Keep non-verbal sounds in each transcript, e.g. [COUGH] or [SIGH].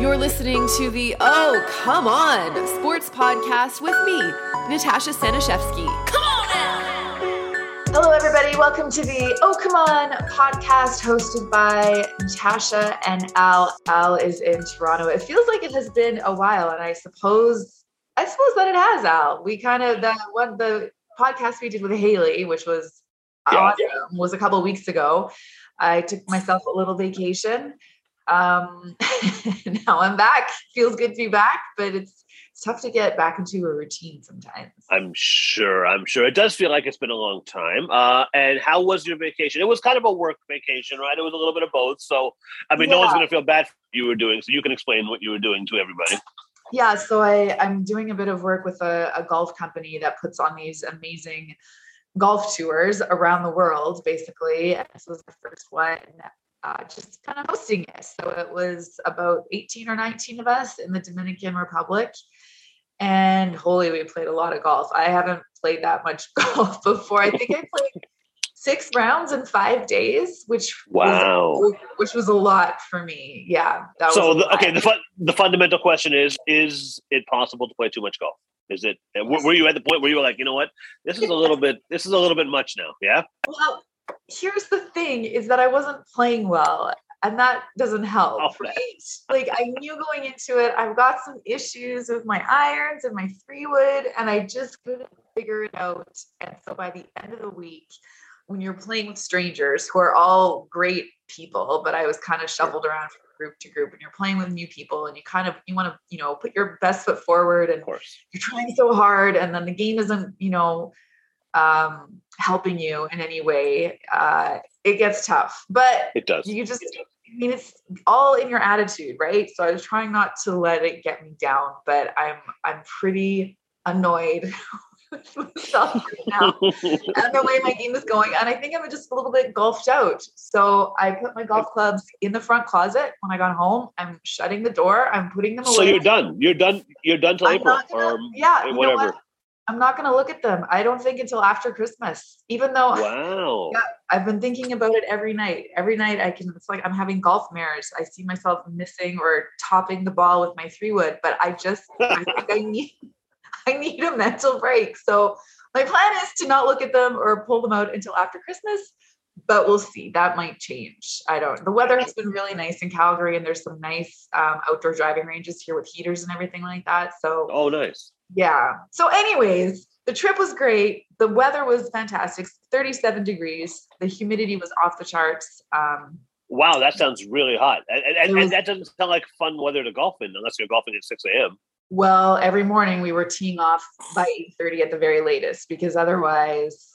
You're listening to the Oh Come On Sports Podcast with me, Natasha Staniszewski. Come on now! Hello, everybody. Welcome to the Oh Come On podcast hosted by Natasha and Al. Al is in Toronto. It feels like it has been a while, and I suppose I suppose that it has, Al. We kind of the one the podcast we did with Haley, which was yeah, awesome, yeah. was a couple weeks ago. I took myself a little vacation um, [LAUGHS] now I'm back. Feels good to be back, but it's it's tough to get back into a routine sometimes. I'm sure. I'm sure. It does feel like it's been a long time. Uh, and how was your vacation? It was kind of a work vacation, right? It was a little bit of both. So, I mean, yeah. no one's going to feel bad for you were doing. So you can explain what you were doing to everybody. Yeah. So I, I'm doing a bit of work with a, a golf company that puts on these amazing golf tours around the world, basically. This was the first one uh, just kind of hosting it. So it was about 18 or 19 of us in the Dominican Republic. And holy, we played a lot of golf. I haven't played that much [LAUGHS] golf before. I think I [LAUGHS] played six rounds in five days, which wow, was, which was a lot for me. Yeah. so the, okay, the fun, the fundamental question is: Is it possible to play too much golf? Is it? Were you at the point where you were like, you know what, this is a little bit, this is a little bit much now? Yeah. Well, here's the thing is that I wasn't playing well and that doesn't help oh, right like i knew going into it i've got some issues with my irons and my three wood and i just couldn't figure it out and so by the end of the week when you're playing with strangers who are all great people but i was kind of shuffled around from group to group and you're playing with new people and you kind of you want to you know put your best foot forward and you're trying so hard and then the game isn't you know um, helping you in any way, uh, it gets tough. But it does. You just, I mean, it's all in your attitude, right? So I was trying not to let it get me down, but I'm I'm pretty annoyed [LAUGHS] [LAUGHS] with myself now and the way my game is going. And I think I'm just a little bit golfed out. So I put my golf clubs in the front closet when I got home. I'm shutting the door. I'm putting them away. So you're done. You're done. You're done till April. Gonna, or yeah. whatever. I'm not going to look at them. I don't think until after Christmas, even though [LAUGHS] wow. yeah, I've been thinking about it every night. Every night I can, it's like I'm having golf mirrors. I see myself missing or topping the ball with my three wood, but I just, I think I [LAUGHS] need, I need a mental break. So my plan is to not look at them or pull them out until after Christmas, but we'll see. That might change. I don't, the weather has been really nice in Calgary and there's some nice um, outdoor driving ranges here with heaters and everything like that. So, oh, nice yeah. So, anyways, the trip was great. The weather was fantastic 37 degrees. The humidity was off the charts. Um, wow, that sounds really hot. And, and, was, and, that doesn't sound like fun weather to golf in unless you're golfing at 6 a.m. Well, every morning we were teeing off by 8:30 at the very latest because otherwise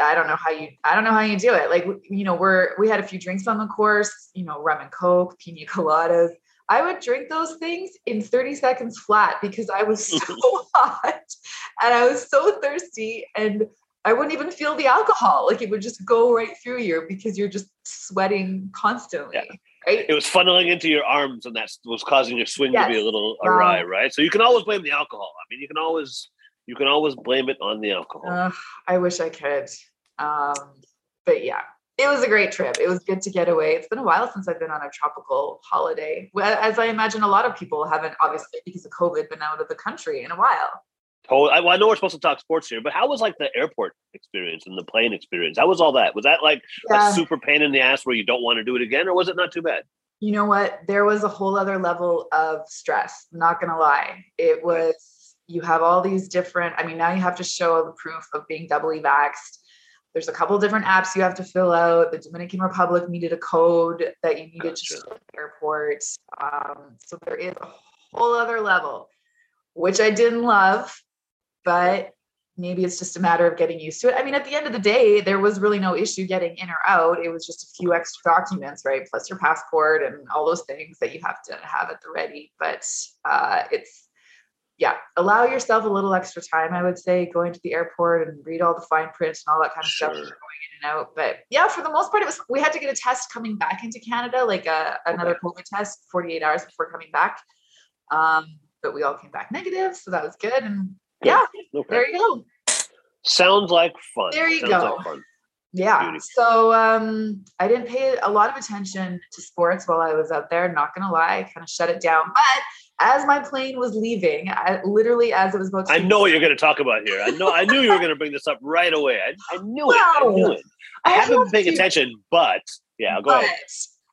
I don't know how you I don't know how you do it. Like you know, we're we had a few drinks on the course, you know, rum and coke, pina coladas. I would drink those things in 30 seconds flat because I was so [LAUGHS] [LAUGHS] hot and I was so thirsty and I wouldn't even feel the alcohol. Like it would just go right through you because you're just sweating constantly. Yeah. Right? It was funneling into your arms and that was causing your swing yes. to be a little awry, right? So you can always blame the alcohol. I mean, you can always you can always blame it on the alcohol. Uh, I wish I could. Um, but yeah, it was a great trip. It was good to get away. It's been a while since I've been on a tropical holiday, as I imagine a lot of people haven't, obviously because of COVID, been out of the country in a while. Oh, I, well, I know we're supposed to talk sports here, but how was like the airport experience and the plane experience? How was all that? Was that like yeah. a super pain in the ass where you don't want to do it again, or was it not too bad? You know what? There was a whole other level of stress. I'm not gonna lie. It was you have all these different. I mean, now you have to show the proof of being doubly vaxxed there's a couple different apps you have to fill out. The Dominican Republic needed a code that you needed to show at the airport. Um, so there is a whole other level, which I didn't love, but maybe it's just a matter of getting used to it. I mean, at the end of the day, there was really no issue getting in or out. It was just a few extra documents, right? Plus your passport and all those things that you have to have at the ready. But uh, it's yeah, allow yourself a little extra time, I would say, going to the airport and read all the fine print and all that kind of sure. stuff going in and out. But yeah, for the most part, it was we had to get a test coming back into Canada, like a, another COVID test 48 hours before coming back. Um, but we all came back negative, so that was good. And good. yeah, okay. there you go. Sounds like fun. There you Sounds go. Like Yeah. Beauty. So um, I didn't pay a lot of attention to sports while I was out there. Not gonna lie, I kind of shut it down. But as my plane was leaving, I, literally as it was about to I know what you're going to talk about here. I know. I knew you were going to bring this up right away. I, I knew it. I knew it. I haven't been paying to- attention, but yeah, I'll go but ahead.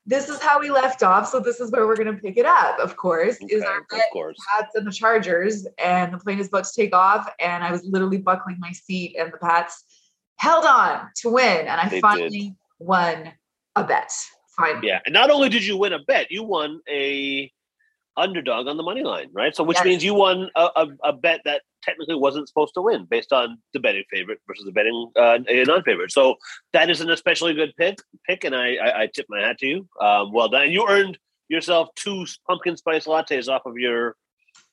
This is how we left off. So this is where we're gonna pick it up, of course, is our of course. Pats and the Chargers, and the plane is about to take off, and I was literally buckling my seat, and the Pats held on to win, and I They did. finally won a bet. Finally. Yeah, and not only did you win a bet, you won a underdog on the money line, right? So which Yes. means you won a, a, a bet that technically wasn't supposed to win based on the betting favorite versus the betting uh, a non-favorite. So that is an especially good pick. Pick, and I I, I tip my hat to you. Um, well done. You earned yourself two pumpkin spice lattes off of your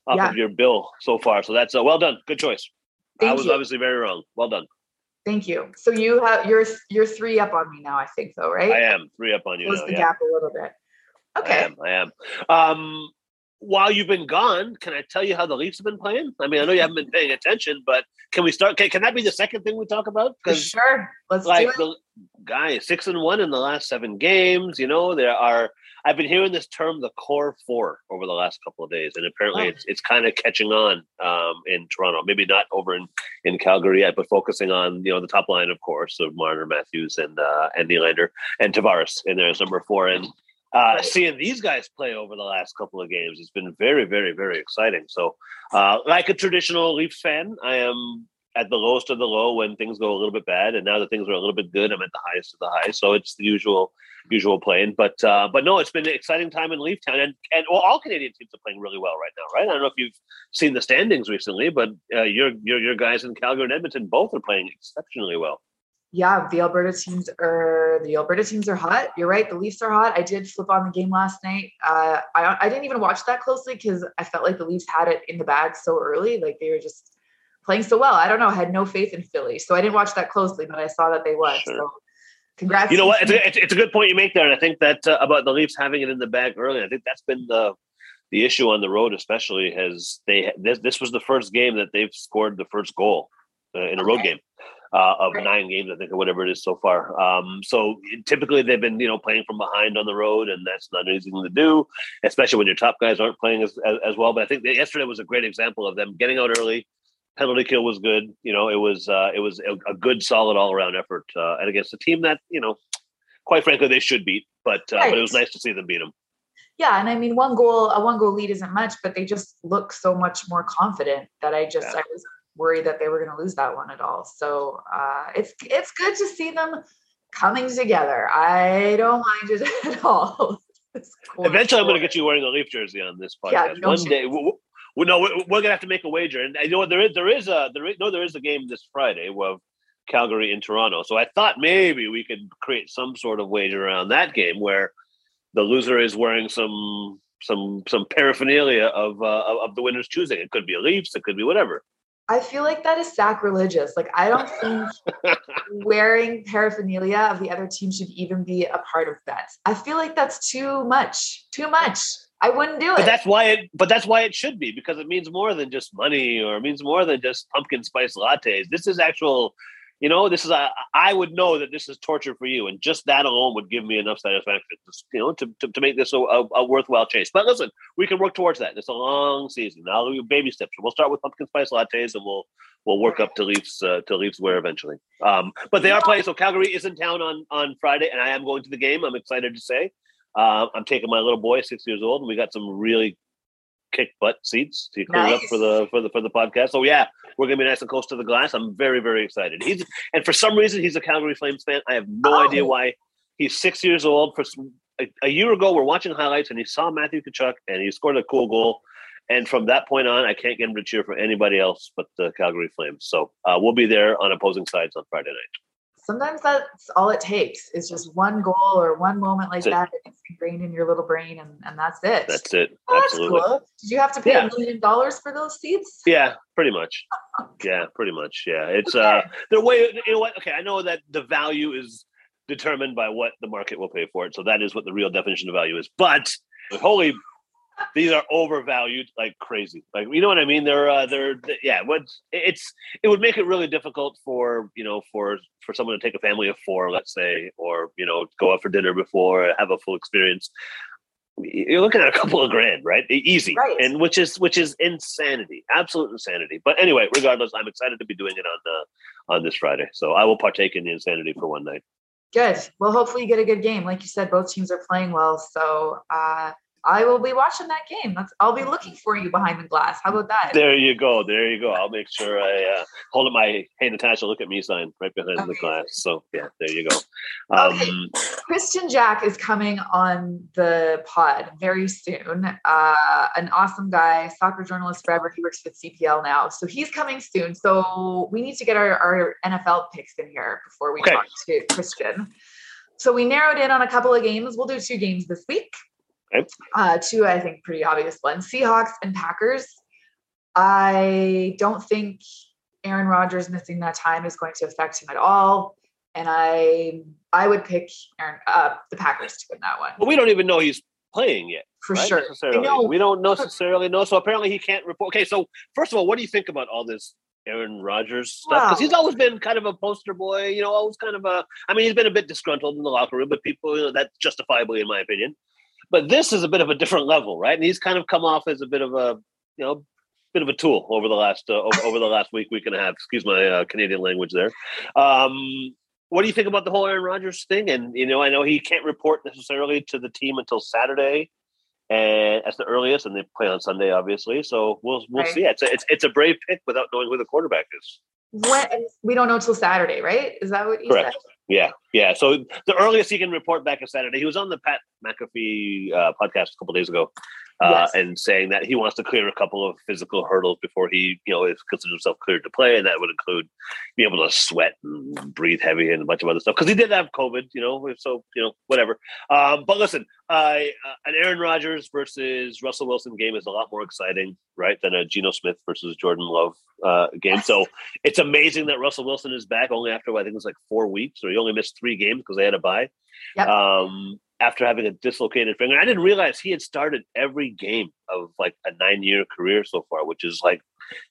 off Yeah. of your bill so far. So that's uh, well done. Good choice. Thank I was you. obviously very wrong. Well done. Thank you. So you have you're you're three up on me now, I think, though, right? I am three up on you Close now. the Yeah. gap a little bit. I Okay. am. I am. Um, while you've been gone, can I tell you how the Leafs have been playing? I mean, I know you haven't been paying attention, but can we start? Can, can that be the second thing we talk about? For sure. Let's like do it. the guy six and one in the last seven games. You know, there are. I've been hearing this term, the core four, over the last couple of days, and apparently Oh. it's it's kind of catching on um, in Toronto. Maybe not over in, in Calgary yet, but focusing on you know the top line, of course, of Marner, Matthews, and uh, and Nylander and Tavares in there as number four. And uh, seeing these guys play over the last couple of games, it's been very, very, very exciting. So, uh, like a traditional Leafs fan, I am at the lowest of the low when things go a little bit bad, and now that things are a little bit good, I'm at the highest of the high. So it's the usual, usual playing. But uh, but no, it's been an exciting time in Leaf Town, and and well, all Canadian teams are playing really well right now, right? I don't know if you've seen the standings recently, but uh, your your your guys in Calgary and Edmonton both are playing exceptionally well. Yeah, the Alberta teams are the Alberta teams are hot. You're right. The Leafs are hot. I did flip on the game last night. Uh, I I didn't even watch that closely because I felt like the Leafs had it in the bag so early. Like they were just playing so well. I don't know. I had no faith in Philly, so I didn't watch that closely. But I saw that they won. Sure. So congrats. You know what? It's a, it's, a good point you make there, and I think that uh, about the Leafs having it in the bag early. I think that's been the the issue on the road, especially has they this this was the first game that they've scored the first goal uh, in a road game uh, of Right. nine games, I think, or whatever it is so far. Um, so typically they've been you know playing from behind on the road, and that's not an easy thing to do, especially when your top guys aren't playing as as, as well. But I think that yesterday was a great example of them getting out early. Penalty kill was good. You know, it was uh, it was a, a good, solid all around effort, uh, and against a team that you know quite frankly, they should beat. But uh, but it was nice to see them beat them. Yeah, and I mean, one goal, a one goal lead isn't much, but they just look so much more confident that I just Yeah. I was worried that they were going to lose that one at all. So uh, it's it's good to see them coming together. I don't mind it [LAUGHS] at all. Cool. Eventually, I'm going to get you wearing a Leaf jersey on this podcast. Yeah, no One chance. day, we, we, no, we- we're going to have to make a wager. And I know what there is there is a there is, no there is a game this Friday of Calgary in Toronto. So I thought maybe we could create some sort of wager around that game where the loser is wearing some some some paraphernalia of uh, of of the winner's choosing. It could be a Leafs, it could be whatever. I feel like that is sacrilegious. Like I don't think [LAUGHS] wearing paraphernalia of the other team should even be a part of that. I feel like that's too much. Too much. I wouldn't do it. But that's why it. But that's why it should be because it means more than just money, or it means more than just pumpkin spice lattes. This is actual. You know, this is. A, I would know that this is torture for you, and just that alone would give me enough satisfaction. You know, to, to, to make this a, a, worthwhile chase. But listen, we can work towards that. It's a long season. Now we baby steps. We'll start with pumpkin spice lattes, and we'll we'll work up to Leafs uh, to Leafs wear eventually. Um, but they are playing. So Calgary is in town on on Friday, and I am going to the game. I'm excited to say. Uh, I'm taking my little boy, six years old, and we got some really kick butt seats to clean up for the for the for the podcast. So yeah, we're gonna be nice and close to the glass. I'm very very excited. He's and for some reason he's a Calgary Flames fan. I have no Oh. idea why. He's six years old. For a, a year ago, we're watching highlights and he saw Matthew Tkachuk and he scored a cool goal. And from that point on, I can't get him to cheer for anybody else but the Calgary Flames. So uh, we'll be there on opposing sides on Friday night. Sometimes that's all it takes is just one goal or one moment like That's it. that that's ingrained in your little brain, and, and that's it. That's it. Oh, that's Absolutely. cool. Did you have to pay Yeah. a million dollars for those seats? Yeah, pretty much. [LAUGHS] Yeah, pretty much. Yeah, it's uh, Okay. the way you know what. Okay, I know that the value is determined by what the market will pay for it, so that is what the real definition of value is. But holy these are overvalued like crazy. Like you know what I mean? They're uh, they're yeah. What it's it would make it really difficult for you know for for someone to take a family of four, let's say, or you know go out for dinner before have a full experience. You're looking at a couple of grand, right? Easy, Right. and which is which is insanity, absolute insanity. But anyway, regardless, I'm excited to be doing it on the on this Friday, so I will partake in the insanity for one night. Good. Well, hopefully you get a good game. Like you said, both teams are playing well. So uh, I will be watching that game. That's, I'll be looking for you behind the glass. How about that? There you go. There you go. I'll make sure I uh, hold up my "Hey Natasha, look at me" sign right behind the glass. So yeah, there you go. Um, Okay. Kristian Jack is coming on the pod very soon. Uh, an awesome guy, soccer journalist forever. He works with CPL now. So he's coming soon. So we need to get our, our NFL picks in here before we Okay. talk to Kristian. So we narrowed in on a couple of games. We'll do two games this week. Okay. Uh, two, I think, pretty obvious ones Seahawks and Packers. I don't think Aaron Rodgers missing that time is going to affect him at all. And I I would pick Aaron, uh, the Packers to win that one but we don't even know he's playing yet. for right? sure. I Necessarily. know. We don't necessarily know. So apparently he can't report. Okay, so first of all, what do you think about all this Aaron Rodgers stuff? Because Wow. he's always been kind of a poster boy. You know, always kind of a. I mean, he's been a bit disgruntled in the locker room, but people, you know, that's justifiably, in my opinion. But this is a bit of a different level, right? And he's kind of come off as a bit of a, you know, bit of a tool over the last uh, over, the last week, week and a half. Excuse my uh, Canadian language there. Um, what do you think about the whole Aaron Rodgers thing? And you know, I know he can't report necessarily to the team until Saturday, and that's the earliest, and they play on Sunday, obviously. So we'll we'll Right. see. It's a, it's it's a brave pick without knowing who the quarterback is. When, we don't know till Saturday, right? Is that what you Correct. said? Yeah, yeah. So the earliest he can report back is Saturday. He was on the Pat McAfee uh, podcast a couple days ago, uh, Yes. and saying that he wants to clear a couple of physical hurdles before he, you know, is considers himself cleared to play, and that would include being able to sweat and breathe heavy and a bunch of other stuff because he did have COVID, you know. So you know, whatever. Um, but listen, uh, uh, an Aaron Rodgers versus Russell Wilson game is a lot more exciting, right, than a Geno Smith versus Jordan Love uh, game. So [LAUGHS] it's amazing that Russell Wilson is back only after I think it was like four weeks, or he only missed three games because they had a bye. Yep. Um, after having a dislocated finger, I didn't realize he had started every game of like a nine-year career so far, which is like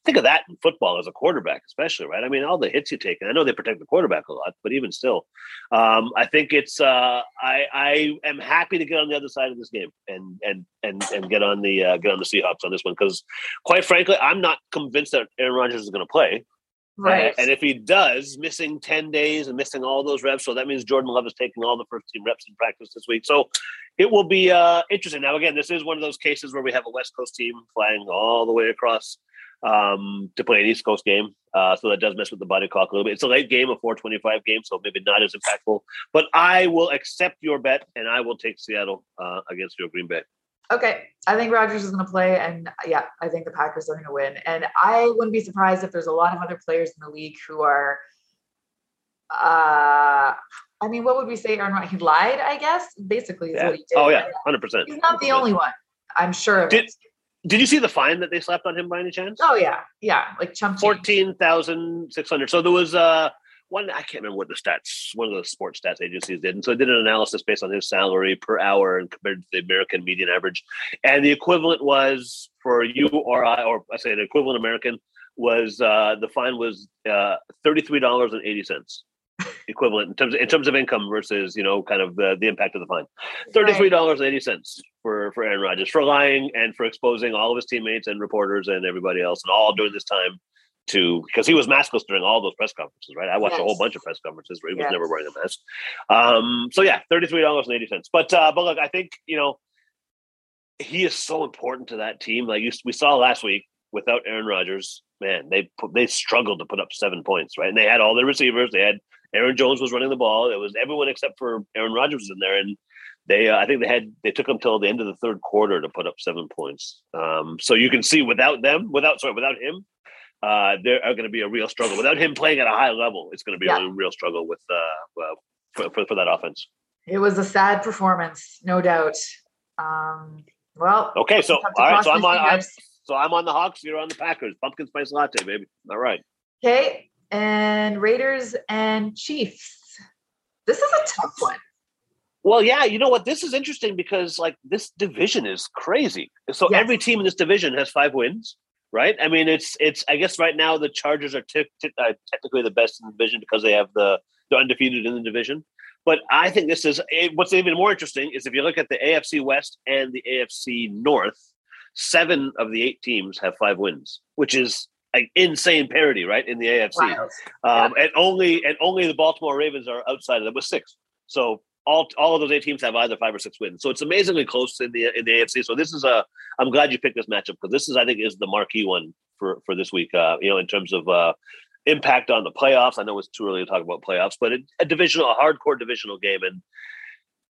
think of that in football as a quarterback, especially right. I mean, all the hits you take, and I know they protect the quarterback a lot, but even still, um, I think it's. Uh, I I am happy to get on the other side of this game and and and and get on the uh, get on the Seahawks on this one because, quite frankly, I'm not convinced that Aaron Rodgers is going to play. Right. And if he does, missing 10 days and missing all those reps, so that means Jordan Love is taking all the first team reps in practice this week. So it will be uh, interesting. Now, again, this is one of those cases where we have a West Coast team flying all the way across um, to play an East Coast game. Uh, so that does mess with the body clock a little bit. It's a late game, a 425 game, so maybe not as impactful. But I will accept your bet and I will take Seattle uh, against your Green Bay. Okay. I think Rodgers is going to play. And yeah, I think the Packers are going to win. And I wouldn't be surprised if there's a lot of other players in the league who are, uh, I mean, what would we say? Aaron Rodgers, he lied, I guess, basically is Yeah. what he did. Oh, yeah, 100%. He's not the only one. I'm sure of Did- it. Did you see the fine that they slapped on him by any chance? Oh yeah. Yeah. Like chump fourteen thousand six hundred. So there was uh one I can't remember what the stats one of the sports stats agencies did, and so they did an analysis based on his salary per hour and compared to the American median average, and the equivalent was for you or I or I say an equivalent American was uh the fine was uh thirty three dollars and eighty cents. [LAUGHS] Equivalent in terms of, in terms of income versus you know kind of the, the impact of the fine. Thirty three dollars and eighty cents for for Aaron Rodgers for lying and for exposing all of his teammates and reporters and everybody else and all during this time to because he was maskless during all those press conferences, right? I watched a whole bunch of press conferences where he was never wearing a mask. Um, so yeah, thirty three dollars and eighty cents. But uh, but look, I think you know he is so important to that team. Like you, we saw last week without Aaron Rodgers, man, they put, they struggled to put up seven points, right? And they had all their receivers. They had Aaron Jones was running the ball. It was everyone except for Aaron Rodgers was in there, and they uh, I think they had they took them till the end of the third quarter to put up seven points. Um, so you can see without them, without sorry, without him, uh, there are going to be a real struggle. Without him playing at a high level, it's going to be Yeah. a real struggle with uh, for, for, for that offense. It was a sad performance, no doubt. Um, well, Okay, so Just have to all right, so I'm on. I'm, so I'm on the Hawks. You're on the Packers. Pumpkin spice latte, baby. All right. okay. And Raiders and Chiefs. This is a tough one. Well, yeah, you know what? This is interesting because like this division is crazy. So Yes. every team in this division has five wins, right? I mean, it's it's. I guess right now the Chargers are t- t- uh, technically the best in the division because they have the they're undefeated in the division. But I think this is what's even more interesting is if you look at the AFC West and the AFC North, seven of the eight teams have five wins, which is like insane parity, right? In the AFC. Wild. Um, and only and only the Baltimore Ravens are outside of that with six. So all all of those eight teams have either five or six wins. So it's amazingly close in the in the AFC. So this is a I'm glad you picked this matchup because this is I think is the marquee one for for this week. Uh, you know, in terms of uh, impact on the playoffs. I know it's too early to talk about playoffs, but it, a divisional, a hardcore divisional game, and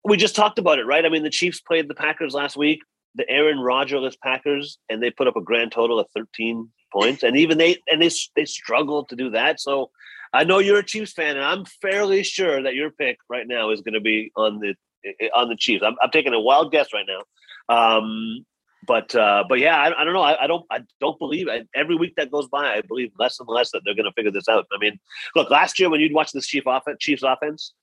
we just talked about it, right? I mean, the Chiefs played the Packers last week, the Aaron Rodgerless Packers, and they put up a grand total of 13 points, and even they and they they struggled to do that. So I know you're a Chiefs fan, and I'm fairly sure that your pick right now is going to be on the on the Chiefs. I'm, I'm taking a wild guess right now. Um, but uh, but yeah, I, I don't know. I, I don't I don't believe I, every week that goes by, I believe less and less that they're going to figure this out. I mean, look, last year when you'd watch this Chief offense, Chiefs offense,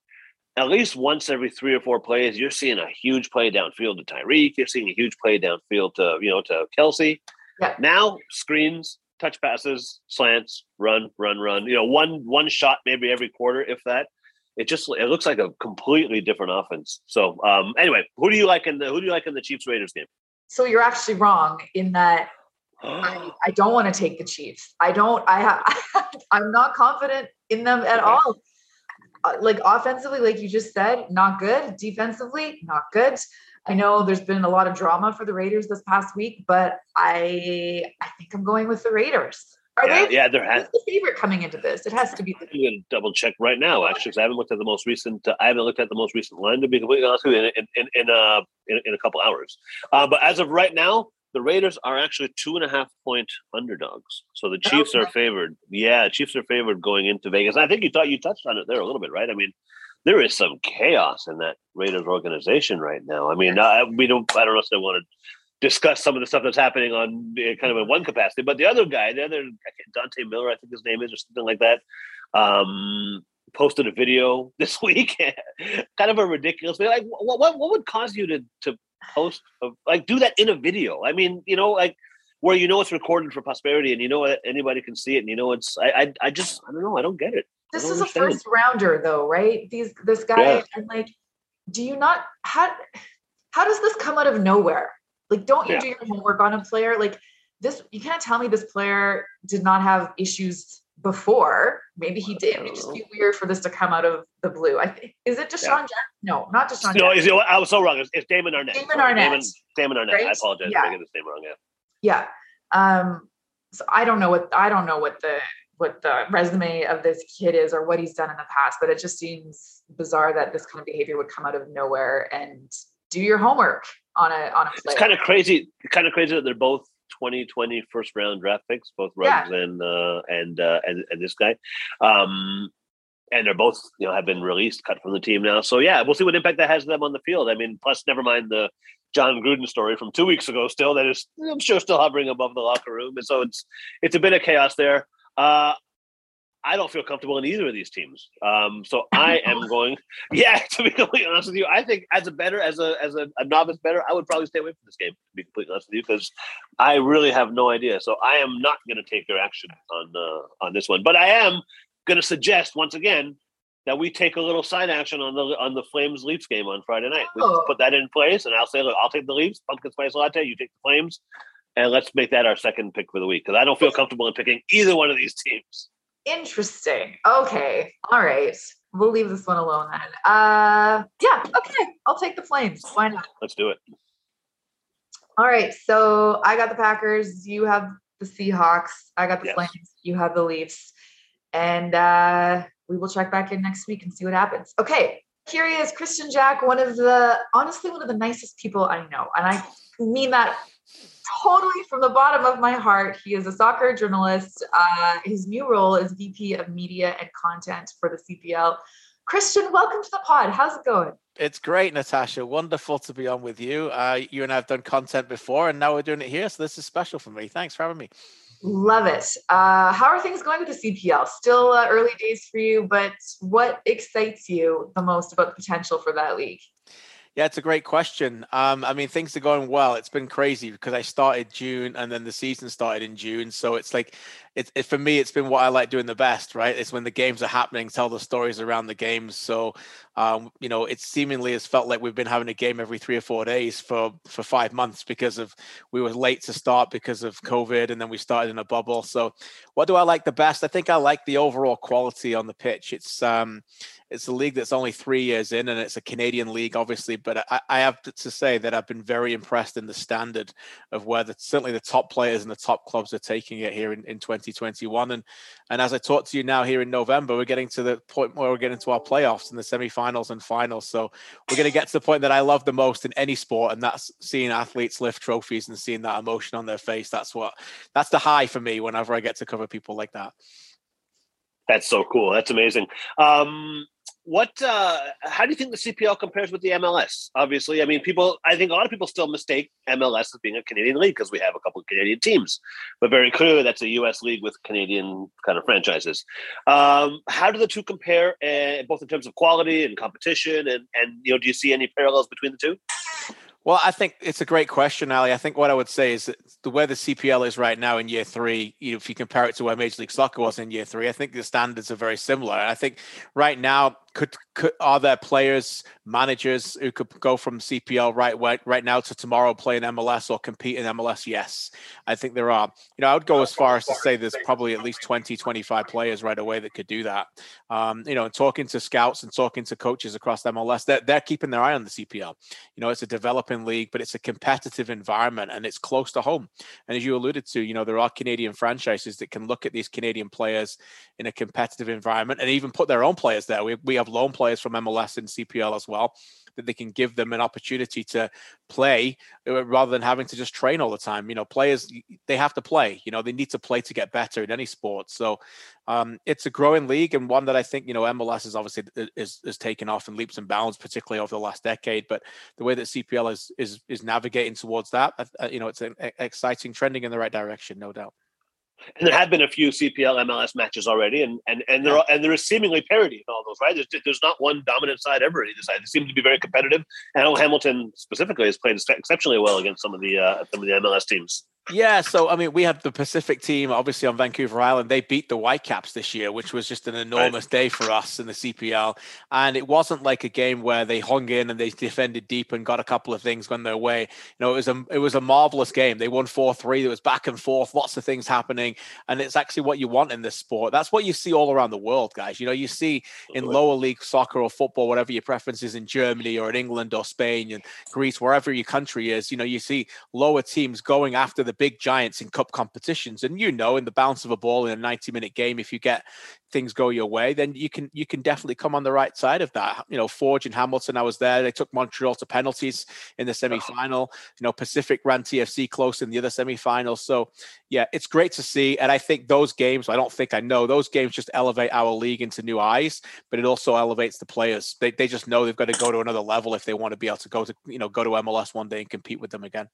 at least once every three or four plays, you're seeing a huge play downfield to Tyreek. You're seeing a huge play downfield to you know to Kelce. Yeah. Now screens, touch passes, slants, run, run, run. You know, one one shot maybe every quarter, if that. It just it looks like a completely different offense. So um, anyway, who do you like in the who do you like in the Chiefs Raiders game? So you're actually wrong in that [GASPS] I, I don't want to take the Chiefs. I don't. I ha- [LAUGHS] I'm not confident in them at Okay. all. Uh, like offensively, like you just said, not good. Defensively, not good. I know there's been a lot of drama for the Raiders this past week, but I I think I'm going with the Raiders. Are yeah, they yeah, there has. the favorite coming into this? It has to be I'm going to double check right now, actually, because I haven't looked at the most recent. Uh, I haven't looked at the most recent line to be completely honest with you in in in, in, uh, in, in a couple hours. Uh, but as of right now, the Raiders are actually two and a half point underdogs. So the Chiefs are Okay. favored. Yeah, Chiefs are favored going into Vegas. I think you thought you touched on it there a little bit, right? I mean, there is some chaos in that Raiders organization right now. I mean, uh, we don't. I don't know if they want to discuss some of the stuff that's happening on uh, kind of in one capacity, but the other guy, the other Dante Miller, I think his name is, or something like that. Um, posted a video [LAUGHS] this week, [LAUGHS] kind of a ridiculous. Like, what, what what would cause you to to post a, like do that in a video? I mean, you know, like where you know it's recorded for prosperity, and you know anybody can see it, and you know it's. I I, I just I don't know. I don't get it. This is a first rounder though, right? These this guy Yeah. and like, do you not how how does this come out of nowhere? Like, don't you Yeah. do your homework on a player? Like this, you can't tell me this player did not have issues before. Maybe he did. It just be weird for this to come out of the blue. I think is it Deshaun Yeah. Jackson? No, not Deshaun No, Jackson. is it, I was so wrong. It's, it's Damon Arnette. Damon Arnette. Damon, Damon Arnette. I apologize Yeah. for getting his name wrong. Yeah. Yeah. Um, so I don't know what I don't know what the what the resume of this kid is or what he's done in the past, but it just seems bizarre that this kind of behavior would come out of nowhere and do your homework on a on a player. It's kind of crazy. Kind of crazy that they're both 2020 first round draft picks, both Yeah. And uh, and, uh, and and this guy. Um, and they're both, you know, have been released, cut from the team now. So yeah, we'll see what impact that has on them on the field. I mean, plus, never mind the Jon Gruden story from two weeks ago. Still, that is, I'm sure, still hovering above the locker room, and so it's it's a bit of chaos there. Uh, I don't feel comfortable in either of these teams. Um, so [LAUGHS] I am going. Yeah, [LAUGHS] to be completely honest with you, I think as a bettor, as a as a, a novice bettor, I would probably stay away from this game. To be completely honest with you, because I really have no idea. So I am not going to take your action on uh, on this one, but I am going to suggest once again that we take a little side action on the on the Flames Leafs game on Friday night. We Oh. put that in place, and I'll say, look, I'll take the Leafs, pumpkin spice latte. You take the Flames, and let's make that our second pick for the week because I don't feel comfortable in picking either one of these [LAUGHS] teams. Interesting. Okay. All right. We'll leave this one alone then. Uh yeah, okay. I'll take the flames. Why not? Let's do it. All right. So I got the Packers, you have the Seahawks, I got the Yes. Flames, you have the Leafs. And uh we will check back in next week and see what happens. Okay. Here he is, Kristian Jack, one of the honestly one of the nicest people I know. And I mean that totally from the bottom of my heart. He is a soccer journalist. Uh, his new role is VP of Media and Content for the CPL. Kristian, welcome to the pod. How's it going? It's great, Natasha. Wonderful to be on with you. Uh, you and I have done content before, and now we're doing it here. So this is special for me. Thanks for having me. Love it. Uh, how are things going with the CPL? Still uh, early days for you, but what excites you the most about the potential for that league? Yeah, it's a great question. Um, I mean, things are going well. It's been crazy because I started June and then the season started in June. So it's like, it, for me, it's been what I like doing the best, right? It's when the games are happening, tell the stories around the games. So, um, you know, it seemingly has felt like we've been having a game every three or four days for for five months because of we were late to start because of COVID, and then we started in a bubble. So, what do I like the best? I think I like the overall quality on the pitch. It's um, it's a league that's only three years in and it's a Canadian league, obviously. But I, I, have to say that I've been very impressed in the standard of where the, certainly the top players and the top clubs are taking it here in, in 2021. And and as I talk to you now here in November, we're getting to the point where we're getting to our playoffs and the semifinals and finals. So we're going to get to the point that I love the most in any sport, and that's seeing athletes lift trophies and seeing that emotion on their face. That's what that's the high for me whenever I get to cover people like that. That's so cool. That's amazing. Um, what uh, how do you think the CPL compares with the MLS? Obviously, I mean, people. I think a lot of people still mistake MLS as being a Canadian league because we have a couple of Canadian teams, but very clearly that's a U.S. league with Canadian kind of franchises. Um, how do the two compare, uh, both in terms of quality and competition, and and you know, do you see any parallels between the two? Well, I think it's a great question, Ali. I think what I would say is that the way the CPL is right now in year three, you know, if you compare it to where Major League Soccer was in year three, I think the standards are very similar. I think right now could, could are there players, managers who could go from CPL right right, now to tomorrow play in MLS or compete in MLS? Yes, I think there are. You know, I would go as far as to say there's probably at least 20, 25 players right away that could do that. Um, you know, talking to scouts and talking to coaches across MLS, they're, they're keeping their eye on the CPL. You know, it's a developing league, but it's a competitive environment and it's close to home. And as you alluded to, you know, there are Canadian franchises that can look at these Canadian players in a competitive environment and even put their own players there. We, we have have loan players from MLS and CPL as well that they can give them an opportunity to play uh, rather than having to just train all the time. You know, players they have to play. You know, they need to play to get better in any sport. So um, it's a growing league and one that I think you know MLS is obviously uh, is is taken off in leaps and bounds, particularly over the last decade. But the way that CPL is is is navigating towards that, you know, it's an exciting, trending in the right direction, no doubt. And there have been a few CPL MLS matches already, and and and there are, and there is seemingly parity in all those. Right? There's, there's not one dominant side ever either side. They seem to be very competitive. And I know Hamilton specifically has played exceptionally well against some of the uh, some of the MLS teams. Yeah, so I mean, we had the Pacific team obviously on Vancouver Island. They beat the Whitecaps this year, which was just an enormous right. day for us in the CPL. And it wasn't like a game where they hung in and they defended deep and got a couple of things when their way. You know, it was a it was a marvelous game. They won four three. There was back and forth, lots of things happening, and it's actually what you want in this sport. That's what you see all around the world, guys. You know, you see in lower league soccer or football, whatever your preference is in Germany or in England or Spain and Greece, wherever your country is. You know, you see lower teams going after the big giants in cup competitions. And you know, in the bounce of a ball in a 90 minute game, if you get things go your way, then you can you can definitely come on the right side of that. You know, Forge and Hamilton, I was there. They took Montreal to penalties in the semi-final. You know, Pacific ran TFC close in the other semi-final. So yeah, it's great to see. And I think those games, I don't think I know, those games just elevate our league into new eyes, but it also elevates the players. They they just know they've got to go to another level if they want to be able to go to, you know, go to MLS one day and compete with them again.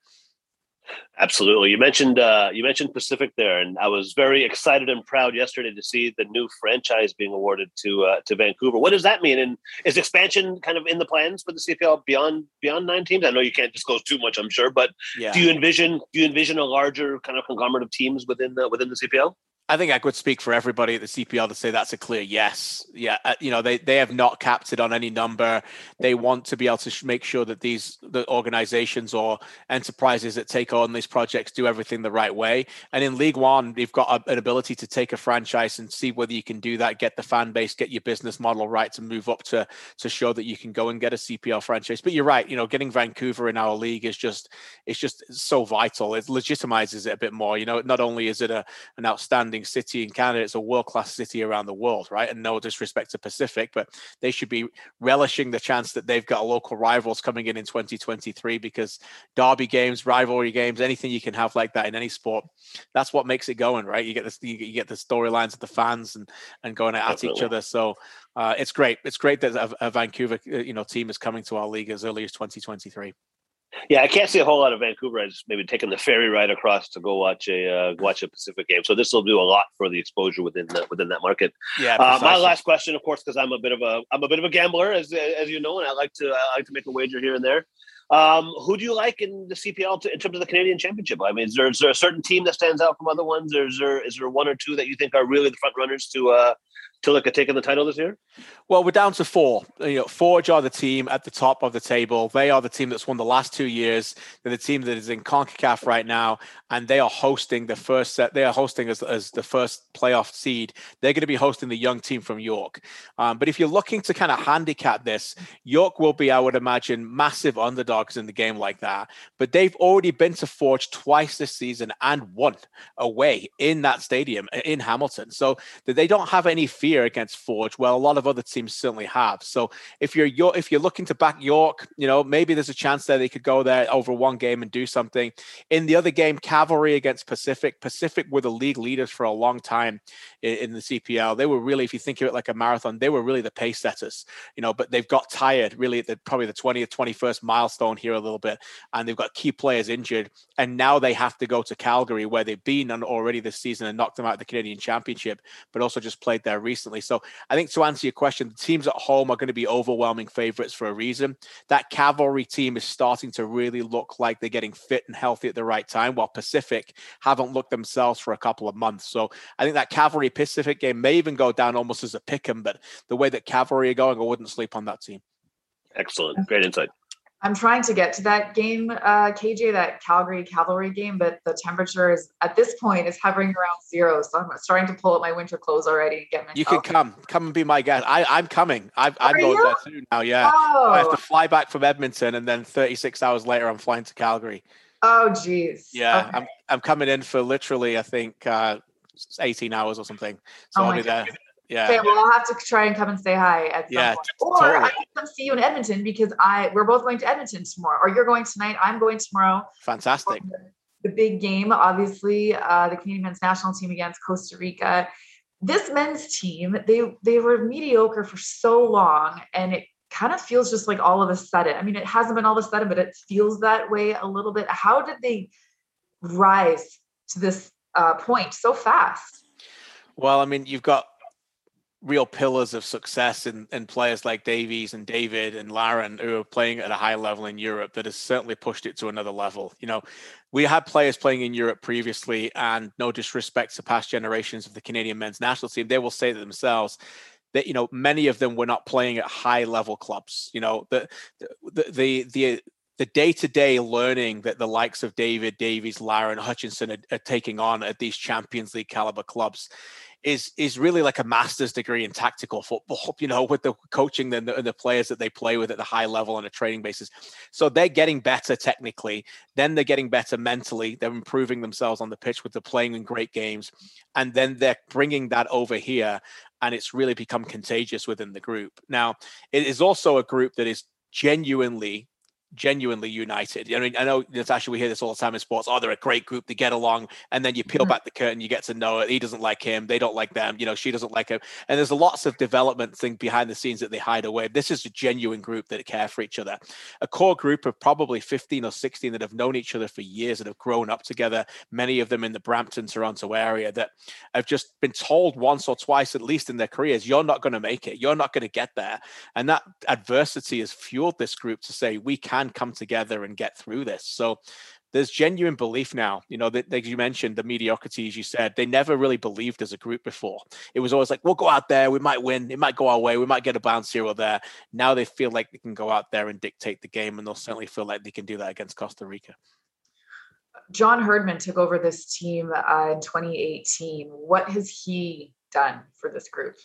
Absolutely. You mentioned uh, you mentioned Pacific there, and I was very excited and proud yesterday to see the new franchise being awarded to uh, to Vancouver. What does that mean? And is expansion kind of in the plans for the CPL beyond beyond nine teams? I know you can't disclose too much, I'm sure, but yeah. do you envision do you envision a larger kind of conglomerate of teams within the within the CPL? I think I could speak for everybody at the CPL to say that's a clear yes. Yeah, uh, you know they they have not capped it on any number. They want to be able to make sure that these the organizations or enterprises that take on these projects do everything the right way. And in League One, you've got a, an ability to take a franchise and see whether you can do that, get the fan base, get your business model right to move up to to show that you can go and get a CPL franchise. But you're right, you know, getting Vancouver in our league is just it's just so vital. It legitimizes it a bit more. You know, not only is it a an outstanding outstanding city in Canada. It's a world class city around the world, right? And no disrespect to Pacific, but they should be relishing the chance that they've got local rivals coming in in 2023 because derby games, rivalry games, anything you can have like that in any sport, that's what makes it going, right? You get this, you get the storylines of the fans and and going at Definitely. each other. So uh, it's great. It's great that a, a Vancouver, uh, you know, team is coming to our league as early as 2023. Yeah, I can't see a whole lot of Vancouver. I just maybe taking the ferry ride across to go watch a uh, watch a Pacific game. So this will do a lot for the exposure within the, within that market. Yeah. Uh, my last question, of course, because I'm a bit of a I'm a bit of a gambler, as as you know, and I like to I like to make a wager here and there. Um, who do you like in the CPL to, in terms of the Canadian Championship? I mean, is there, is there a certain team that stands out from other ones? Or is there is there one or two that you think are really the front runners to uh, to look at taking the title this year? Well, we're down to four. You know, Forge are the team at the top of the table. They are the team that's won the last two years. They're the team that is in CONCACAF right now, and they are hosting the first set. They are hosting as, as the first playoff seed. They're going to be hosting the young team from York. Um, but if you're looking to kind of handicap this, York will be, I would imagine, massive underdogs in the game like that. But they've already been to Forge twice this season and won away in that stadium in Hamilton. So they don't have any fear against Forge. Well, a lot of other teams certainly have. So if you're if you're looking to back York, you know maybe there's a chance there they could go there over one game and do something. In the other game, Cavalry against Pacific. Pacific were the league leaders for a long time in, in the CPL. They were really, if you think of it like a marathon, they were really the pace setters. You know, but they've got tired really at the probably the 20th, 21st milestone here a little bit, and they've got key players injured, and now they have to go to Calgary where they've been already this season and knocked them out of the Canadian Championship, but also just played there recently. So I think to answer your question, the teams at home are going to be overwhelming favorites for a reason. That cavalry team is starting to really look like they're getting fit and healthy at the right time, while Pacific haven't looked themselves for a couple of months. So I think that cavalry Pacific game may even go down almost as a pick 'em, but the way that cavalry are going, I wouldn't sleep on that team. Excellent. Great insight. I'm trying to get to that game, uh, KJ, that Calgary Cavalry game, but the temperature is at this point is hovering around zero. So I'm starting to pull up my winter clothes already and get myself. You can come, come and be my guest. I, I'm coming. I, I'm going there soon now. Yeah, oh. I have to fly back from Edmonton, and then 36 hours later, I'm flying to Calgary. Oh, geez. Yeah, okay. I'm I'm coming in for literally, I think, uh, 18 hours or something. So oh I'll be there. Yeah. Okay, well, I'll have to try and come and say hi at some yeah, point. Or totally. I can come see you in Edmonton because I we're both going to Edmonton tomorrow. Or you're going tonight. I'm going tomorrow. Fantastic. The big game, obviously, uh, the Canadian men's national team against Costa Rica. This men's team, they they were mediocre for so long, and it kind of feels just like all of a sudden. I mean, it hasn't been all of a sudden, but it feels that way a little bit. How did they rise to this uh, point so fast? Well, I mean, you've got real pillars of success in, in players like Davies and David and Larin who are playing at a high level in Europe that has certainly pushed it to another level. You know, we had players playing in Europe previously, and no disrespect to past generations of the Canadian men's national team, they will say to themselves that you know many of them were not playing at high level clubs. You know, the the the the the day-to-day learning that the likes of David, Davies, Larin, Hutchinson are, are, taking on at these Champions League caliber clubs is is really like a master's degree in tactical football, [LAUGHS] you know, with the coaching and the, and the, players that they play with at the high level on a training basis. So they're getting better technically, then they're getting better mentally. They're improving themselves on the pitch with the playing in great games, and then they're bringing that over here, and it's really become contagious within the group. Now, it is also a group that is genuinely genuinely united. I mean, I know Natasha, we hear this all the time in sports. Oh, they're a great group. They get along, and then you peel mm-hmm. back the curtain, you get to know it. He doesn't like him. They don't like them. You know, she doesn't like him. And there's lots of development thing behind the scenes that they hide away. This is a genuine group that care for each other. A core group of probably 15 or 16 that have known each other for years and have grown up together. Many of them in the Brampton, Toronto area that have just been told once or twice, at least in their careers, you're not going to make it. You're not going to get there. And that adversity has fueled this group to say we can can come together and get through this. So there's genuine belief now. You know, that you mentioned, the mediocrity, as you said, they never really believed as a group before. It was always like, we'll go out there, we might win, it might go our way, we might get a bounce here or there. Now they feel like they can go out there and dictate the game, and they'll certainly feel like they can do that against Costa Rica. John Herdman took over this team uh, in 2018. What has he done for this group?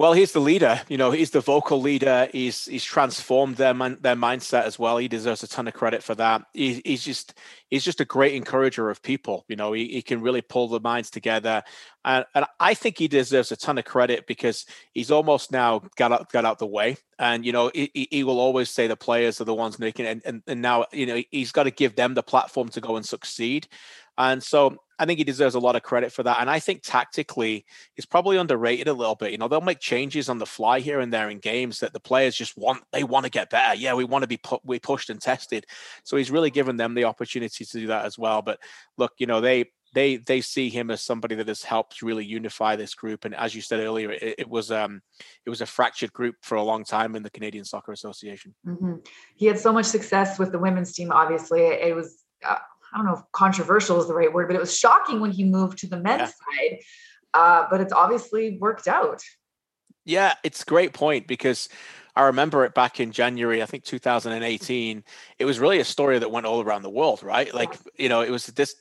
Well, he's the leader. You know, he's the vocal leader. He's he's transformed their man, their mindset as well. He deserves a ton of credit for that. He, he's just he's just a great encourager of people. You know, he, he can really pull the minds together. And, and I think he deserves a ton of credit because he's almost now got out, got out the way. And, you know, he, he will always say the players are the ones making. And, and, and now, you know, he's got to give them the platform to go and succeed. And so I think he deserves a lot of credit for that. And I think tactically, he's probably underrated a little bit. You know, they'll make changes on the fly here and there in games that the players just want. They want to get better. Yeah, we want to be put, we pushed and tested. So he's really given them the opportunity to do that as well. But look, you know, they they they see him as somebody that has helped really unify this group. And as you said earlier, it, it was um it was a fractured group for a long time in the Canadian Soccer Association. Mm-hmm. He had so much success with the women's team. Obviously, it was. Uh, I don't know if controversial is the right word, but it was shocking when he moved to the men's yeah. side. Uh, but it's obviously worked out. Yeah, it's a great point because I remember it back in January, I think 2018. It was really a story that went all around the world, right? Like, you know, it was this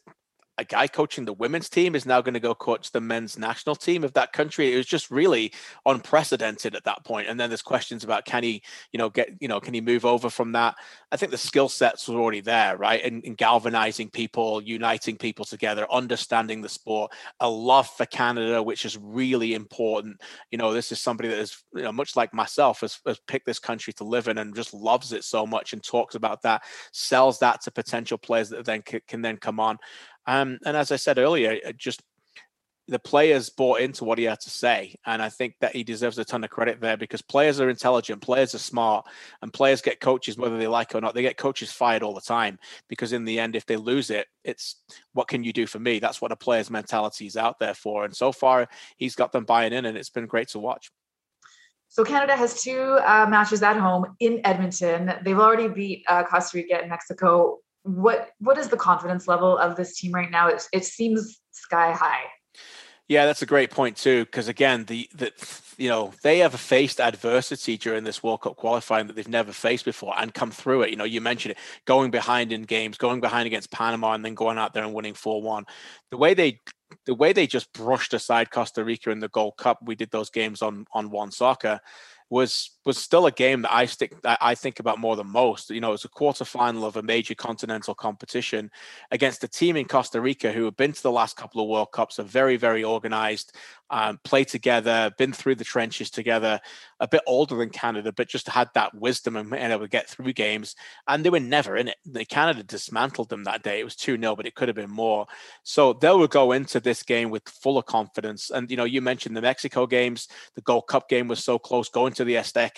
a guy coaching the women's team is now going to go coach the men's national team of that country. It was just really unprecedented at that point. And then there's questions about can he, you know, get, you know, can he move over from that? I think the skill sets were already there, right? And, and galvanizing people, uniting people together, understanding the sport, a love for Canada, which is really important. You know, this is somebody that is, you know, much like myself, has, has picked this country to live in and just loves it so much and talks about that, sells that to potential players that then can, can then come on. Um, and as I said earlier, just the players bought into what he had to say. And I think that he deserves a ton of credit there because players are intelligent, players are smart, and players get coaches, whether they like it or not. They get coaches fired all the time because, in the end, if they lose it, it's what can you do for me? That's what a player's mentality is out there for. And so far, he's got them buying in, and it's been great to watch. So Canada has two uh, matches at home in Edmonton. They've already beat uh, Costa Rica and Mexico what what is the confidence level of this team right now? It, it seems sky high. Yeah, that's a great point too. Because again, the the you know they have faced adversity during this World Cup qualifying that they've never faced before and come through it. You know, you mentioned it, going behind in games, going behind against Panama, and then going out there and winning four one. The way they the way they just brushed aside Costa Rica in the Gold Cup, we did those games on on One Soccer was was still a game that I stick I think about more than most. You know, it was a quarterfinal of a major continental competition against a team in Costa Rica who have been to the last couple of World Cups, are very very organized, um, play together, been through the trenches together, a bit older than Canada, but just had that wisdom and able to get through games. And they were never in it. The Canada dismantled them that day. It was 2 0, but it could have been more. So they will go into this game with full of confidence. And, you know, you mentioned the Mexico games, the Gold Cup game was so close, going to the Azteca,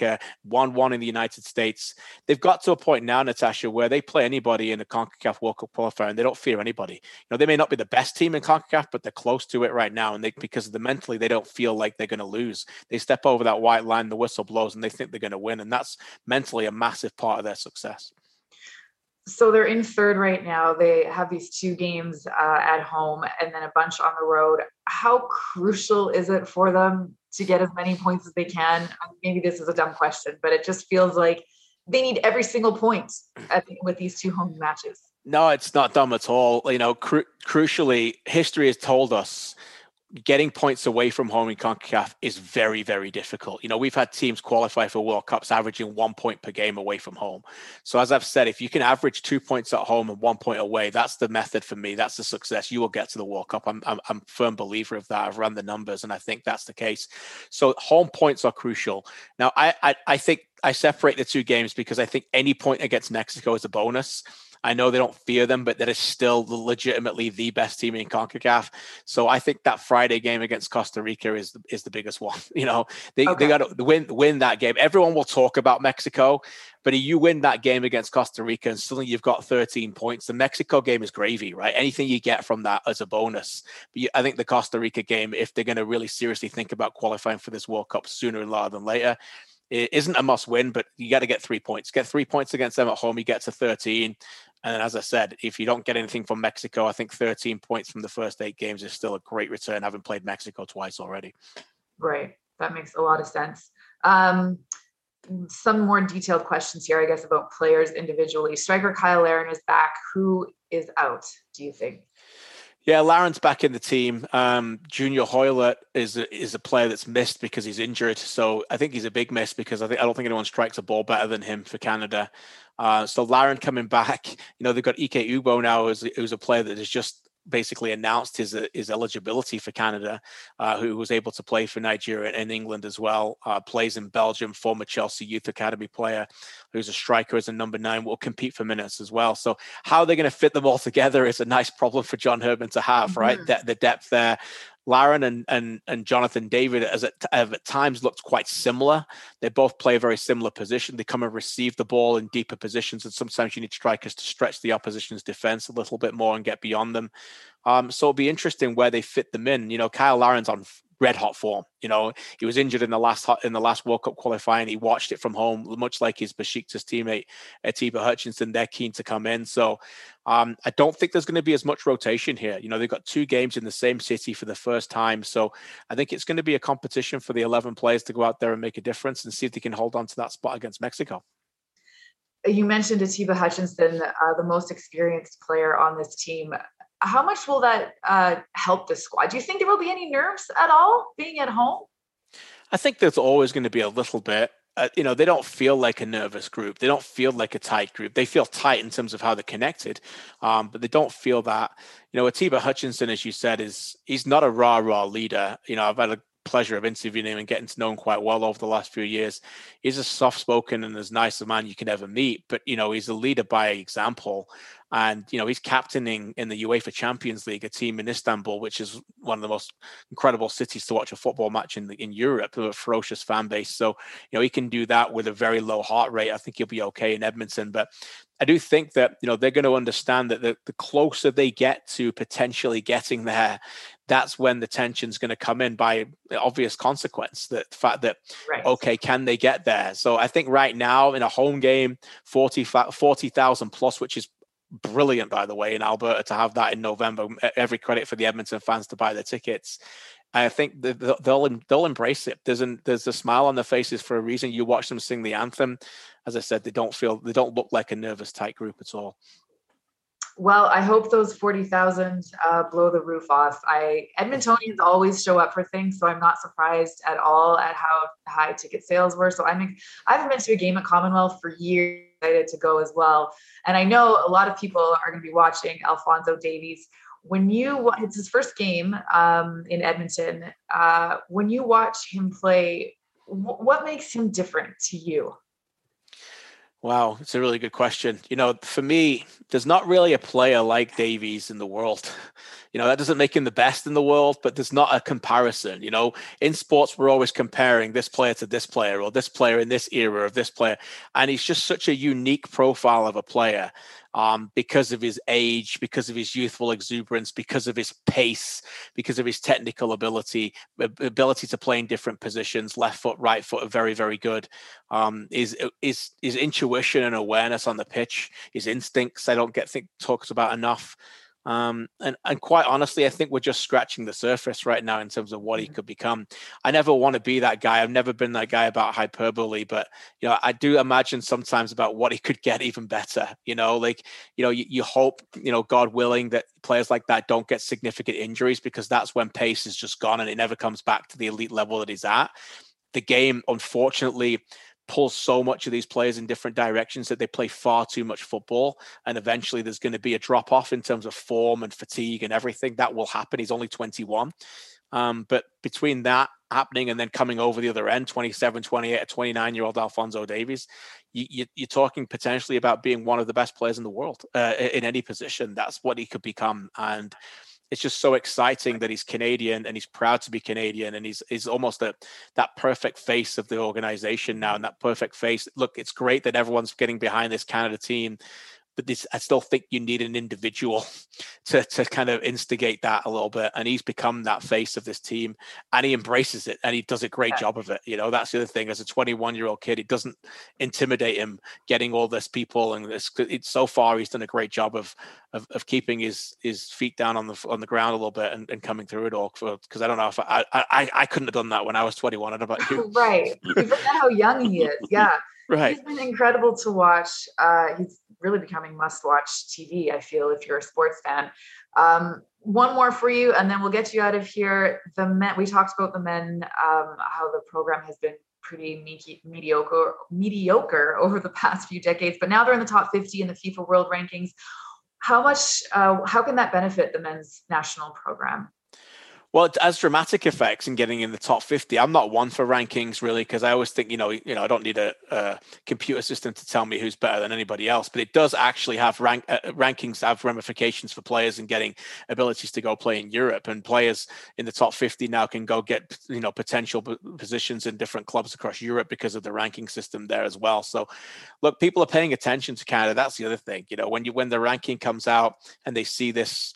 1 1 in the United States. They've got to a point now, Natasha, where they play anybody in the CONCACAF World Cup qualifier and they don't fear anybody. You know, they may not be the best team in CONCACAF, but they're close to it right now. And they, because of the mentally they don't feel like they're going to lose. They step over that white line, the whistle blows, and they think they're going to win. And that's mentally a massive part of their success. So they're in third right now. They have these two games uh, at home and then a bunch on the road. How crucial is it for them to get as many points as they can? Maybe this is a dumb question, but it just feels like they need every single point the, with these two home matches. No, it's not dumb at all. You know, cru- crucially, history has told us getting points away from home in CONCACAF is very, very difficult. You know, we've had teams qualify for World Cups averaging one point per game away from home. So, as I've said, if you can average two points at home and one point away, that's the method for me. That's the success. You will get to the World Cup. I'm, I'm, I'm a firm believer of that. I've run the numbers and I think that's the case. So, home points are crucial. Now, I, I, I think I separate the two games because I think any point against Mexico is a bonus. I know they don't fear them, but that is still legitimately the best team in CONCACAF. So I think that Friday game against Costa Rica is is the biggest one. [LAUGHS] You know, they, okay. they got to win win that game. Everyone will talk about Mexico, but if you win that game against Costa Rica and suddenly you've got 13 points, the Mexico game is gravy, right? Anything you get from that as a bonus. But I think the Costa Rica game, if they're going to really seriously think about qualifying for this World Cup sooner rather than later, it isn't a must win, but you got to get three points. Get three points against them at home, you get to 13. And as I said, if you don't get anything from Mexico, I think 13 points from the first eight games is still a great return, having played Mexico twice already. Right. That makes a lot of sense. Um, some more detailed questions here, I guess, about players individually. Striker Kyle Larin is back. Who is out, do you think? Yeah, Larin's back in the team. Um, Junior Hoilett is a, is a player that's missed because he's injured. So I think he's a big miss because I think I don't think anyone strikes a ball better than him for Canada. Uh, so Larin coming back, [LAUGHS] you know, they've got Ike Ugbo now, who's, who's a player that has just basically announced his his eligibility for Canada, uh, who was able to play for Nigeria and England as well. Uh, plays in Belgium, former Chelsea Youth Academy player, who's a striker as a number nine, will compete for minutes as well. So how they're going to fit them all [LAUGHS] together is a nice problem for John Herdman to have, right? Mm-hmm. The, the depth there. Larin and and and Jonathan David as at, have at times looked quite similar. They both play a very similar position. They come and receive the ball in deeper positions, and sometimes you need strikers to stretch the opposition's defense a little bit more and get beyond them. Um, so it'll be interesting where they fit them in. You know, Kyle Larin's on red hot form. You know, he was injured in the last in the last World Cup qualifying. He watched it from home, much like his Besiktas teammate Atiba Hutchinson. They're keen to come in, so um, I don't think there's going to be as much rotation here. You know, they've got two games in the same city for the first time, so I think it's going to be a competition for the 11 players to go out there and make a difference and see if they can hold on to that spot against Mexico. You mentioned Atiba Hutchinson, uh, the most experienced player on this team how much will that uh, help the squad? Do you think there will be any nerves at all being at home? I think there's always going to be a little bit. Uh, you know, they don't feel like a nervous group. They don't feel like a tight group. They feel tight in terms of how they're connected, um, but they don't feel that. You know, Atiba Hutchinson, as you said, is he's not a rah rah leader. You know, I've had a pleasure of interviewing him and getting to know him quite well over the last few years. He's a soft spoken and as nice a man you can ever meet, but you know, he's a leader by example. And you know, he's captaining in the UEFA Champions League, a team in Istanbul, which is one of the most incredible cities to watch a football match in the, in Europe, with a ferocious fan base. So, you know, he can do that with a very low heart rate. I think he'll be okay in Edmonton. But I do think that you know they're going to understand that the, the closer they get to potentially getting there, that's when the tension's going to come in by obvious consequence. That the fact that right. okay, can they get there? So I think right now in a home game, 40,000 40, plus, which is brilliant, by the way, in Alberta to have that in November. Every credit for the Edmonton fans to buy the tickets. I think they'll they'll embrace it. There's a there's a smile on their faces for a reason. You watch them sing the anthem. As I said, they don't feel they don't look like a nervous tight group at all. Well, I hope those forty thousand uh, blow the roof off. I Edmontonians always show up for things, so I'm not surprised at all at how high ticket sales were. So I'm I haven't been to a game at Commonwealth for years excited to go as well. And I know a lot of people are going to be watching Alfonso Davies. When you, it's his first game um, in Edmonton. Uh, when you watch him play, w- what makes him different to you? Wow, it's a really good question. You know, for me, there's not really a player like Davies in the world. You know, that doesn't make him the best in the world, but there's not a comparison. You know, in sports, we're always comparing this player to this player or this player in this era of this player. And he's just such a unique profile of a player um, because of his age, because of his youthful exuberance, because of his pace, because of his technical ability, ability to play in different positions, left foot, right foot, are very, very good. Um, his, his, his intuition and awareness on the pitch, his instincts, I don't get think talks about enough. Um, and, and quite honestly, I think we're just scratching the surface right now in terms of what he mm-hmm. could become. I never want to be that guy. I've never been that guy about hyperbole, but you know, I do imagine sometimes about what he could get even better. You know, like you know, you, you hope, you know, God willing, that players like that don't get significant injuries because that's when pace is just gone and it never comes back to the elite level that he's at. The game, unfortunately, pulls so much of these players in different directions that they play far too much football. And eventually there's going to be a drop off in terms of form and fatigue and everything. That will happen. He's only 21. Um, but between that happening and then coming over the other end, 27, 28, 29 year old Alfonso Davies, you, are talking potentially about being one of the best players in the world uh, in any position. That's what he could become. And it's just so exciting that he's Canadian and he's proud to be Canadian and he's he's almost a, that perfect face of the organization now and that perfect face. Look, it's great that everyone's getting behind this Canada team but this I still think you need an individual [LAUGHS] to to kind of instigate that a little bit. And he's become that face of this team, and he embraces it, and he does a great job of it. You know, that's the other thing. As a 21 year old kid, it doesn't intimidate him getting all this people, and this. It's so far he's done a great job of of, of keeping his his feet down on the on the ground a little bit and, and coming through it all. Because I don't know if I, I I couldn't have done that when I was 21. What about you? [LAUGHS] right. [LAUGHS] You forget how young he is. Yeah. Right. He's been incredible to watch. Uh, he's really becoming must watch TV, I feel, if you're a sports fan. Um, one more for you, and then we'll get you out of here. The men, we talked about the men, um, how the program has been pretty me- mediocre, mediocre [LAUGHS] over the past few decades, but now they're in the top 50 in the FIFA World Rankings. how much uh, how can that benefit the men's national program well, it has dramatic effects in getting in the top 50. I'm not one for rankings really because I always think, you know, you know, I don't need a, a, computer system to tell me who's better than anybody else, but it does actually have rank uh, rankings have ramifications for players and getting abilities to go play in Europe. And players in the top 50 now can go get, you know, potential positions in different clubs across Europe because of the ranking system there as well. So, look, people are paying attention to Canada. That's the other thing. You know, when you when the ranking comes out and they see this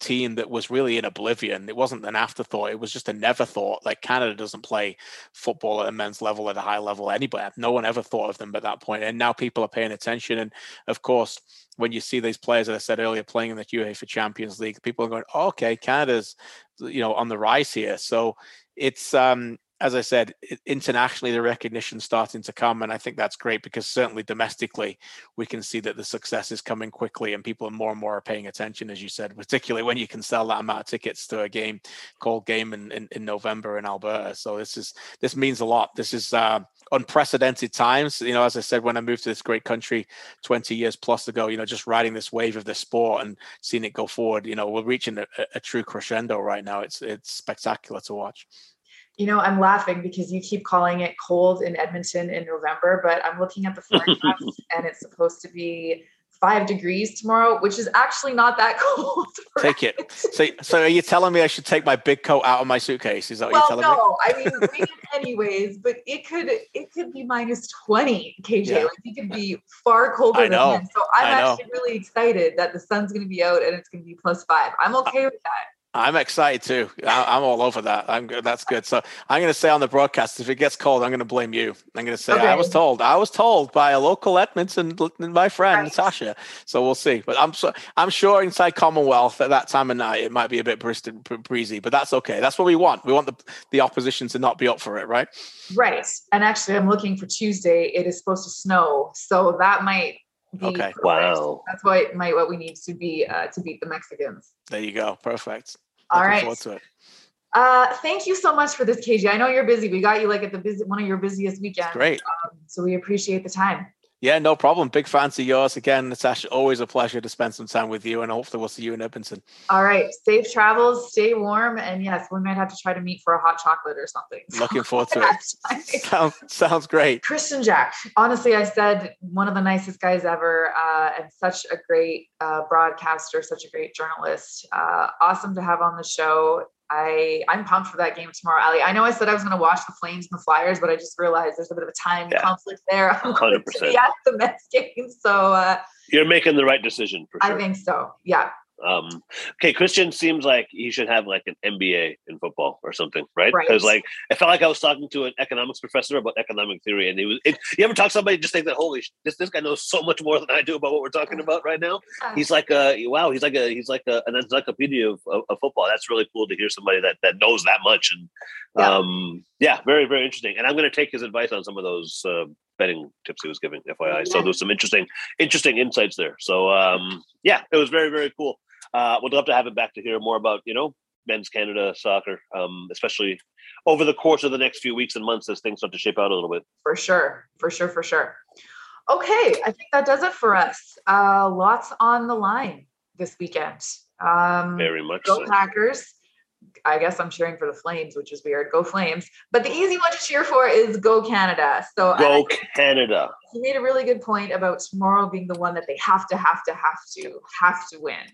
team that was really in oblivion. It wasn't an afterthought. It was just a never thought. Like Canada doesn't play football at a men's level at a high level anywhere. No one ever thought of them at that point. And now people are paying attention. And of course, when you see these players that I said earlier playing in the UEFA Champions League, people are going, oh, okay, Canada's you know on the rise here. So it's um as I said, internationally the recognition starting to come, and I think that's great because certainly domestically we can see that the success is coming quickly, and people are more and more are paying attention, as you said, particularly when you can sell that amount of tickets to a game called game in, in, in November in Alberta. So this is this means a lot. This is uh, unprecedented times. You know, as I said, when I moved to this great country 20 years plus ago, you know, just riding this wave of the sport and seeing it go forward. You know, we're reaching a, a true crescendo right now. It's it's spectacular to watch you know, I'm laughing because you keep calling it cold in Edmonton in November, but I'm looking at the forecast [LAUGHS] and it's supposed to be five degrees tomorrow, which is actually not that [LAUGHS] cold. Take it. So, so are you telling me I should take my big coat out of my suitcase? Is that well, what you're telling no, me? No, I mean, it [LAUGHS] anyways, but it could it could be minus 20, KJ. Yeah. Like it could be far colder than that. So I'm actually really excited that the sun's going to be out and it's going to be plus five. I'm okay with that. I'm excited too. I, am all over that. I'm good. That's good. So I'm going to say on the broadcast, if it gets cold, I'm going to blame you. I'm going to say okay. I was told. I was told by a local Edmonton, my friend right. Natasha. So we'll see. But I'm so I'm sure inside Commonwealth at that time of night it might be a bit breezy, but that's okay. That's what we want. We want the the opposition to not be up for it, right? Right. And actually, I'm looking for Tuesday. It is supposed to snow, so that might okay. Wow. That's what might what we need to be uh, to beat the Mexicans. There you go. Perfect. All Looking right. Uh, thank you so much for this, KJ. I know you're busy. We got you like at the busy one of your busiest weekends. great. Um, so we appreciate the time. Yeah, no problem. Big fans of yours again, Natasha. Always a pleasure to spend some time with you, and hopefully we'll see you in Edmonton. All right, safe travels, stay warm, and yes, we might have to try to meet for a hot chocolate or something. [LAUGHS] Looking forward to it. sounds, sounds great. Kristian Jack, honestly, I said one of the nicest guys ever, uh, and such a great uh, broadcaster, such a great journalist. Uh, awesome to have on the show. I I'm pumped for that game tomorrow, Ali. I know I said I was going to watch the Flames and the Flyers, but I just realized there's a bit of a time yeah. conflict there. [LAUGHS] I'm Hundred percent. Yeah, the Mets game. So uh, you're making the right decision for sure. I think so. Yeah. Um, okay, Kristian seems like he should have like an MBA in football or something, right? Because right. like I felt like I was talking to an economics professor about economic theory, and he was. It, you ever talk to somebody just think that holy, this this guy knows so much more than I do about what we're talking about right now. He's like a wow, he's like a he's like a, an encyclopedia of, of, of, football. That's really cool to hear somebody that that knows that much, and yeah. um, yeah, very very interesting. And I'm going to take his advice on some of those uh, betting tips he was giving, FYI. So there's some interesting interesting insights there. So um, yeah, it was very very cool uh, would love to have him back to hear more about you know men's Canada soccer, um, especially over the course of the next few weeks and months as things start to shape out a little bit. For sure, for sure, for sure. Okay, I think that does it for us. Uh, lots on the line this weekend. Um, Very much. Go so. Packers. I guess I'm cheering for the Flames, which is weird. Go Flames. But the easy one to cheer for is Go Canada. So Go Canada. He made a really good point about tomorrow being the one that they have to, have to, have to, have to win.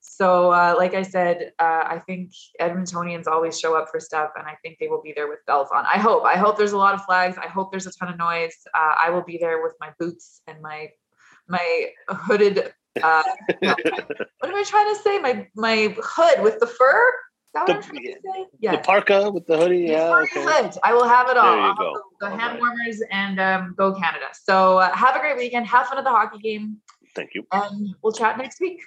So, uh, like I said, uh, I think Edmontonians always show up for stuff, and I think they will be there with bells on. I hope. I hope there's a lot of flags. I hope there's a ton of noise. Uh, I will be there with my boots and my my hooded. Uh, [LAUGHS] what am I trying to say? My my hood with the fur. The, yeah. the parka with the hoodie. The yeah, okay. hood. I will have it all. There you go. The, the hand right. warmers and um, go Canada. So uh, have a great weekend. Have fun at the hockey game. Thank you. And we'll chat next week.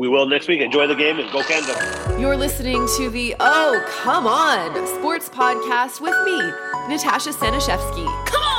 We will next week. Enjoy the game and go Canada. You're listening to the Oh Come On Sports Podcast with me, Natasha Staniszewski. Come on!